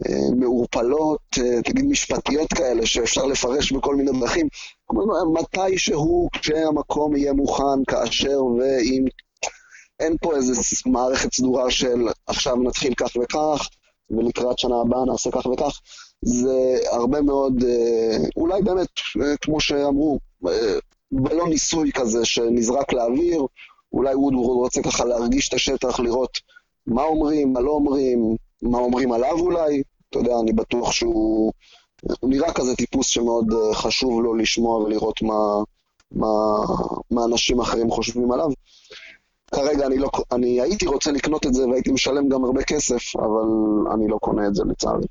אה, מעורפלות, אה, תגיד משפטיות כאלה, שאפשר לפרש בכל מיני דרכים. כלומר, מתי שהוא, כשהמקום יהיה מוכן, כאשר ואם... אין פה איזו מערכת סדורה של עכשיו נתחיל כך וכך, ולקראת שנה הבאה נעשה כך וכך. זה הרבה מאוד, אה, אולי באמת, כמו שאמרו, בלון ניסוי כזה שנזרק לאוויר, אולי וודוורד רוצה ככה להרגיש את השטח, לראות מה אומרים, מה לא אומרים, מה אומרים עליו אולי. אתה יודע, אני בטוח שהוא... הוא נראה כזה טיפוס שמאוד אה, חשוב לו לשמוע ולראות מה, מה, מה אנשים אחרים חושבים עליו. כרגע אני לא... אני הייתי רוצה לקנות את זה והייתי משלם גם הרבה כסף, אבל אני לא קונה את זה לצערי.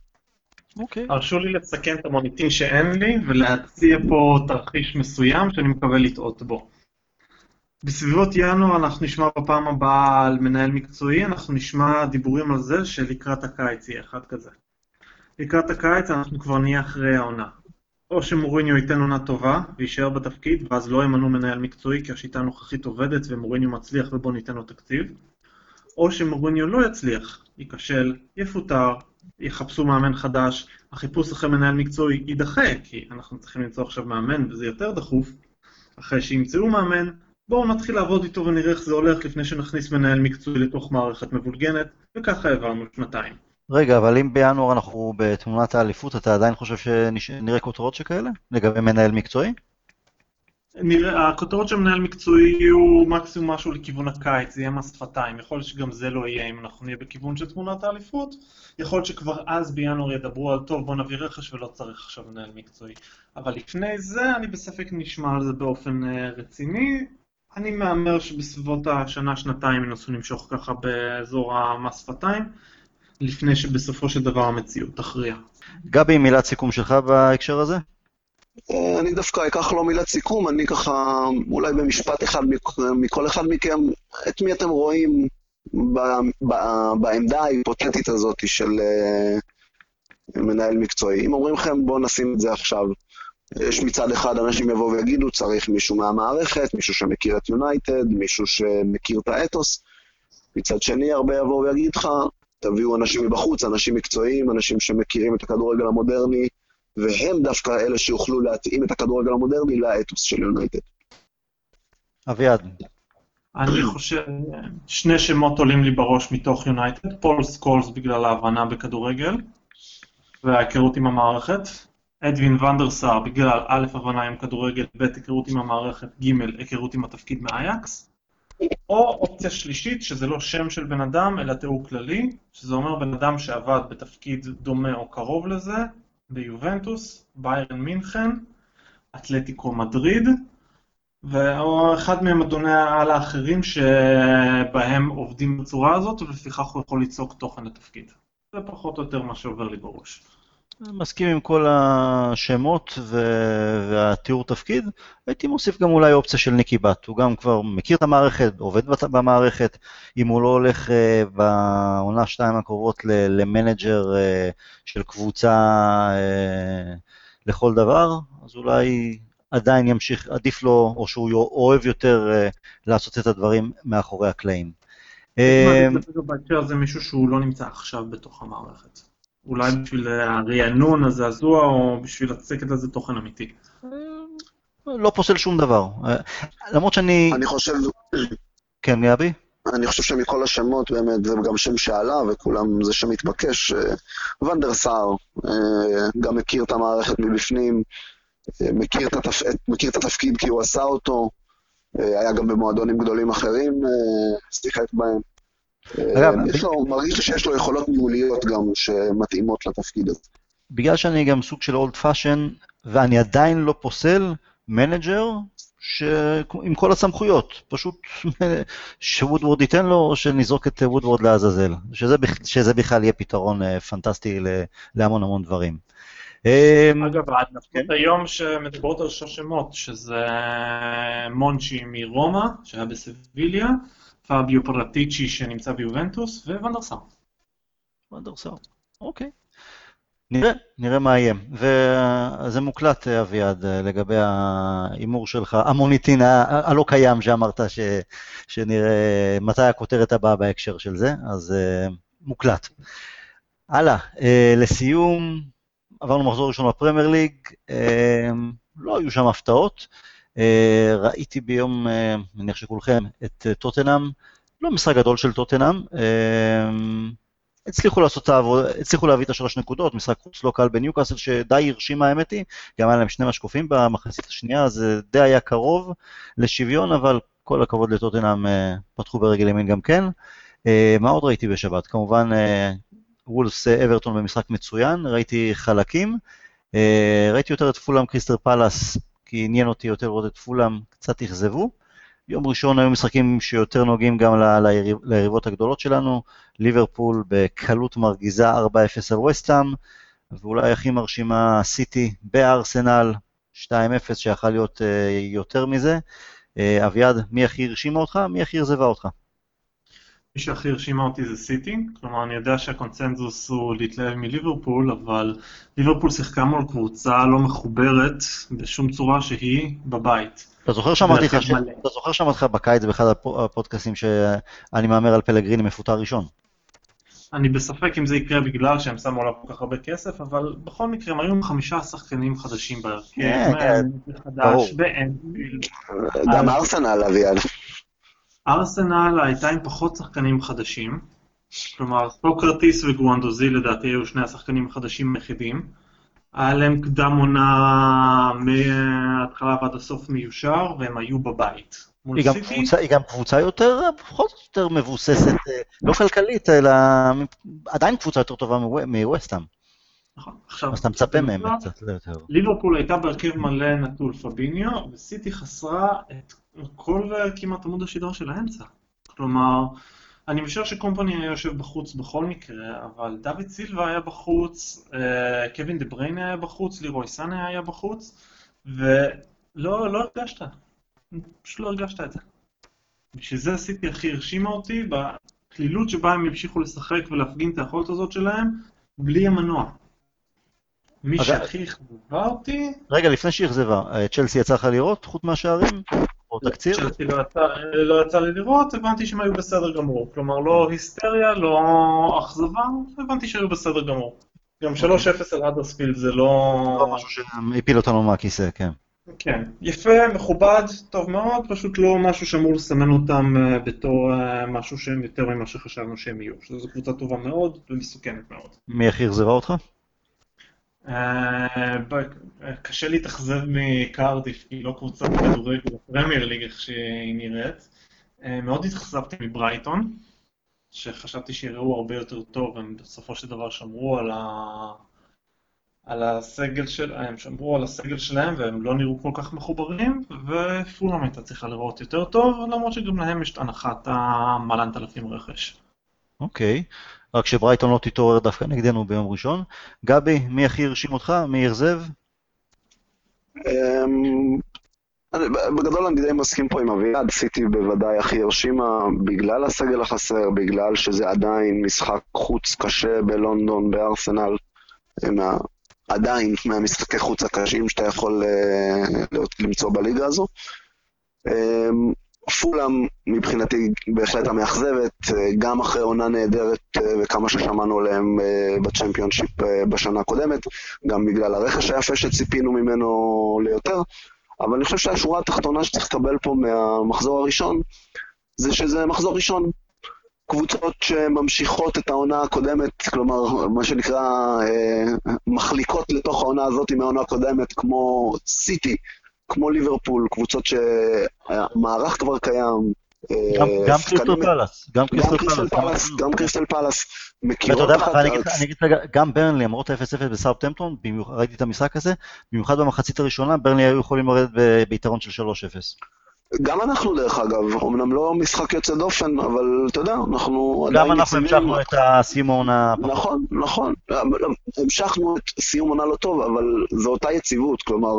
אוקיי. Okay. הרשו לי לסכן את המוניטין שאין לי ולהציע פה תרחיש מסוים שאני מקווה לטעות בו. בסביבות ינואר אנחנו נשמע בפעם הבאה על מנהל מקצועי, אנחנו נשמע דיבורים על זה שלקראת הקיץ יהיה אחד כזה. לקראת הקיץ אנחנו כבר נהיה אחרי העונה. או שמוריניו ייתן עונה טובה ויישאר בתפקיד, ואז לא ימנו מנהל מקצועי כי השיטה הנוכחית עובדת ומוריניו מצליח ובואו ניתן לו תקציב. או שמוריניו לא יצליח, ייכשל, יפוטר, יחפשו מאמן חדש, החיפוש אחרי מנהל מקצועי יידחה, כי אנחנו צריכים למצוא עכשיו מאמן וזה יותר דחוף. אחרי שימצאו מאמן, בואו נתחיל לעבוד איתו ונראה איך זה הולך לפני שנכניס מנהל מקצועי לתוך מערכת מבולגנת, וככה העברנו שנתיים. רגע, אבל אם בינואר אנחנו בתמונת האליפות, אתה עדיין חושב שנראה כותרות שכאלה? לגבי מנהל מקצועי? נראה, הכותרות של מנהל מקצועי יהיו מקסימום משהו לכיוון הקיץ, זה יהיה מס שפתיים, יכול להיות שגם זה לא יהיה אם אנחנו נהיה בכיוון של תמונת האליפות, יכול להיות שכבר אז בינואר ידברו על טוב בוא נביא רכש ולא צריך עכשיו מנהל מקצועי, אבל לפני זה אני בספק נשמע על זה באופן אה, רציני, אני מהמר שבסביבות השנה-שנתיים ינסו למשוך ככה באזור המס שפתיים, לפני שבסופו של דבר המציאות תכריע. גבי, מילת סיכום שלך בהקשר הזה? אה, אני דווקא אקח לו מילת סיכום, אני ככה, אולי במשפט אחד מכל אחד מכם, את מי אתם רואים בעמדה ההיפותטית הזאת של אה, מנהל מקצועי. אם אומרים לכם, בואו נשים את זה עכשיו. יש מצד אחד אנשים יבואו ויגידו, צריך מישהו מהמערכת, מישהו שמכיר את יונייטד, מישהו שמכיר את האתוס. מצד שני, הרבה יבואו ויגיד לך, תביאו אנשים מבחוץ, אנשים מקצועיים, אנשים שמכירים את הכדורגל המודרני, והם דווקא אלה שיוכלו להתאים את הכדורגל המודרני לאתוס של יונייטד. אביעד. אני חושב, שני שמות עולים לי בראש מתוך יונייטד, פול סקולס בגלל ההבנה בכדורגל וההיכרות עם המערכת, אדווין ונדרסאר בגלל א', הבנה עם כדורגל, ב', היכרות עם המערכת, ג', היכרות עם התפקיד מאייאקס, או אופציה שלישית, שזה לא שם של בן אדם, אלא תיאור כללי, שזה אומר בן אדם שעבד בתפקיד דומה או קרוב לזה, ביובנטוס, ביירן מינכן, אתלטיקו מדריד, או אחד ממדוני העל האחרים שבהם עובדים בצורה הזאת, ולפיכך הוא יכול ליצוק תוכן לתפקיד. זה פחות או יותר מה שעובר לי בראש. מסכים עם כל השמות ו- והתיאור תפקיד, הייתי מוסיף גם אולי אופציה של ניקי בת, הוא גם כבר מכיר את המערכת, עובד במערכת, אם הוא לא הולך uh, בעונה שתיים הקרובות למנג'ר uh, של קבוצה uh, לכל דבר, אז אולי עדיין ימשיך, עדיף לו, או שהוא אוהב יותר uh, לעשות את הדברים מאחורי הקלעים. בהקשר הזה מישהו שהוא לא נמצא עכשיו בתוך המערכת. אולי בשביל הרענון, הזעזוע, או בשביל לצקת לזה תוכן אמיתי. לא פוסל שום דבר. למרות שאני... אני חושב... כן, גבי? אני חושב שמכל השמות, באמת, זה גם שם שעלה, וכולם, זה שם מתבקש. אה, ונדר סער, אה, גם מכיר את המערכת מבפנים, אה, מכיר את, התפ... מכיר את התפקיד כי הוא עשה אותו, היה גם במועדונים גדולים אחרים, שיחק בהם. אגב, יש לו, מרגיש לי שיש לו יכולות ניהוליות גם שמתאימות לתפקיד הזה. בגלל שאני גם סוג של old fashion, ואני עדיין לא פוסל מנג'ר עם כל הסמכויות, פשוט שוודוורד ייתן לו, או שנזרוק את וודוורד לעזאזל, שזה, שזה בכלל יהיה פתרון אה, פנטסטי להמון המון דברים. אמ, אגב, ההדלפות כן? היום שמדברות על שלוש שמות, שזה מונצ'י מרומא, שהיה בסביליה, פאביו פרטיצ'י שנמצא ביובנטוס, וונדרסאר. וונדרסאר, אוקיי. נראה, נראה מה יהיה. וזה מוקלט, אביעד, לגבי ההימור שלך, המוניטין הלא קיים שאמרת ש, שנראה מתי הכותרת הבאה בהקשר של זה, אז מוקלט. הלאה, לסיום, עברנו מחזור ראשון בפרמייר ליג, לא היו שם הפתעות. Uh, ראיתי ביום, מניח שכולכם, את טוטנאם, לא משחק גדול של טוטנאם, הצליחו לעשות את העבודה, הצליחו להביא את השלוש נקודות, משחק חוץ לא קל בניוקאסל שדי הרשים האמת היא, גם היה להם שני משקופים במחצית השנייה, זה די היה קרוב לשוויון, אבל כל הכבוד לטוטנאם, אה, פתחו ברגל ימין גם כן. אה, מה עוד ראיתי בשבת? כמובן אה, וולבס אברטון במשחק מצוין, ראיתי חלקים, ראיתי יותר את פולאם קריסטל פאלאס, כי עניין אותי יותר לראות את פולאם, קצת אכזבו. יום ראשון היו משחקים שיותר נוגעים גם ליריבות הגדולות שלנו, ליברפול בקלות מרגיזה 4-0 על וסטאם, ואולי הכי מרשימה סיטי בארסנל 2-0 שיכול להיות uh, יותר מזה. Uh, אביעד, מי הכי הרשימה אותך? מי הכי אכזבה אותך? מי שהכי הרשימה אותי זה סיטי, כלומר אני יודע שהקונצנזוס הוא להתלהב מליברפול, אבל ליברפול שיחקה מול קבוצה לא מחוברת בשום צורה שהיא בבית. אתה זוכר שאמרתי לך, אתה זוכר שאמרתי לך בקיץ באחד הפודקאסטים שאני מהמר על פלגריני מפוטר ראשון? אני בספק אם זה יקרה בגלל שהם שמו עליו כל כך הרבה כסף, אבל בכל מקרה הם היו עם חמישה שחקנים חדשים בהרכב, כן, כן, ברור. גם ארסנל אביעד. ארסנל הייתה עם פחות שחקנים חדשים, כלומר סוקרטיס וגואנדוזי לדעתי היו שני השחקנים החדשים היחידים. היה להם קדם עונה מההתחלה ועד הסוף מיושר, והם היו בבית. היא גם, קבוצה, היא גם קבוצה יותר, פחות יותר מבוססת, אה, לא כלכלית, אלא עדיין קבוצה יותר טובה מווסטהאם. נכון, עכשיו... אז אתה מצפה מהם קצת יותר. ליברפול הייתה בהרכב מלא נטול פביניו, וסיטי חסרה את כל כמעט עמוד השדרה של האמצע. כלומר, אני משער שקומפני היה יושב בחוץ בכל מקרה, אבל דוד סילבה היה בחוץ, אה, קווין דה בריינה היה בחוץ, לירוי סאנה היה בחוץ, ולא לא הרגשת, פשוט לא הרגשת את זה. בשביל זה עשיתי הכי הרשימה אותי, בקלילות שבה הם המשיכו לשחק ולהפגין את היכולת הזאת שלהם, בלי המנוע. מי שהכי אכזבה אותי... רגע, לפני שהיא אכזבה, אה, צ'לסי יצא לך לראות חוץ מהשערים? או תקציר? צ'לסי לא, לא יצא לי לראות, הבנתי שהם היו בסדר גמור. כלומר, לא היסטריה, לא אכזבה, הבנתי שהיו בסדר גמור. גם 3-0 על אדרספילד זה לא... לא משהו שהפיל אותנו מהכיסא, כן. כן, יפה, מכובד, טוב מאוד, פשוט לא משהו שאמור לסמן אותם אה, בתור אה, משהו שהם יותר ממה שחשבנו שהם יהיו. שזו קבוצה טובה מאוד ומסוכנת מאוד. מי הכי אכזבה אותך? אה, קשה להתאכזב מקרדיף, כי היא לא קבוצת כדורגל בפרמייר ליג איך שהיא נראית. אה, מאוד התאכזבתי מברייטון, שחשבתי שיראו הרבה יותר טוב, הם בסופו של דבר שמרו על, ה... על הסגל של... הם שמרו על הסגל שלהם והם לא נראו כל כך מחוברים, ופולאם הייתה צריכה לראות יותר טוב, למרות שגם להם יש את הנחת המלנת אלפים רכש. אוקיי. Okay. רק שברייטון לא תתעורר דווקא נגדנו ביום ראשון. גבי, מי הכי הרשים אותך? מי אכזב? אמ, בגדול אני די מסכים פה עם אביעד, סיטי בוודאי הכי הרשימה בגלל הסגל החסר, בגלל שזה עדיין משחק חוץ קשה בלונדון, בארסנל, מה, עדיין מהמשחקי חוץ הקשים שאתה יכול uh, למצוא בליגה הזו. Um, פולאם מבחינתי בהחלט המאכזבת, גם אחרי עונה נהדרת וכמה ששמענו עליהם בצ'מפיונשיפ בשנה הקודמת, גם בגלל הרכש היפה שציפינו ממנו ליותר, אבל אני חושב שהשורה התחתונה שצריך לקבל פה מהמחזור הראשון, זה שזה מחזור ראשון. קבוצות שממשיכות את העונה הקודמת, כלומר, מה שנקרא, אה, מחליקות לתוך העונה הזאת מהעונה הקודמת, כמו סיטי, כמו ליברפול, קבוצות שהמערך כבר קיים. אה, גם קריסטל פלאס, גם קריסטל פלאס, גם קריסטל פלאס, מכירות אחת. אני אגיד רגע, גם ברנלי, למרות ה-0-0 בסאוטהמפטון, ראיתי את המשחק הזה, במיוחד במחצית הראשונה, ברנלי היו יכולים לרדת ביתרון של 3-0. גם אנחנו דרך אגב, אמנם לא משחק יוצא דופן, אבל אתה יודע, אנחנו עדיין... גם אנחנו המשכנו את הסיום העונה... נכון, נכון. המשכנו את סיום עונה לא טוב, אבל זו אותה יציבות, כלומר,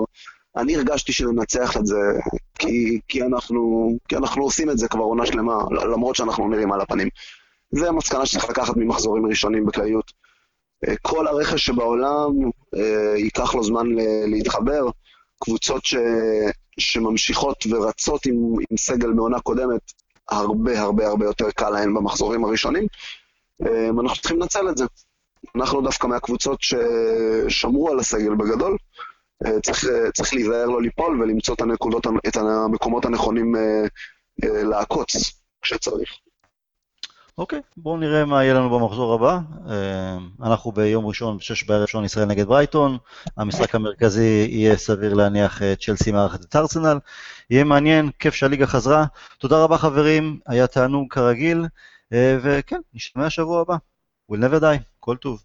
אני הרגשתי שננצח את זה, כי, כי, אנחנו, כי אנחנו עושים את זה כבר עונה שלמה, למרות שאנחנו נראים על הפנים. זה המסקנה שצריך לקחת ממחזורים ראשונים בכלליות. אה, כל הרכש שבעולם אה, ייקח לו זמן להתחבר. קבוצות ש... שממשיכות ורצות עם, עם סגל מעונה קודמת, הרבה הרבה הרבה יותר קל להן במחזורים הראשונים. אמ, אנחנו צריכים לנצל את זה. אנחנו דווקא מהקבוצות ששמרו על הסגל בגדול. אה, צריך, צריך להיזהר לא ליפול ולמצוא את, הנקודות, את המקומות הנכונים אה, אה, לעקוץ כשצריך. אוקיי, okay, בואו נראה מה יהיה לנו במחזור הבא. אה, אנחנו ביום ראשון, בשש בערב שעון ישראל נגד ברייטון. המשחק המרכזי יהיה סביר להניח אה, צ'לסי מארחת את ארסנל. יהיה מעניין, כיף שהליגה חזרה. תודה רבה חברים, היה תענוג כרגיל, אה, וכן, נשתמע שבוע הבא. We'll never die, כל טוב.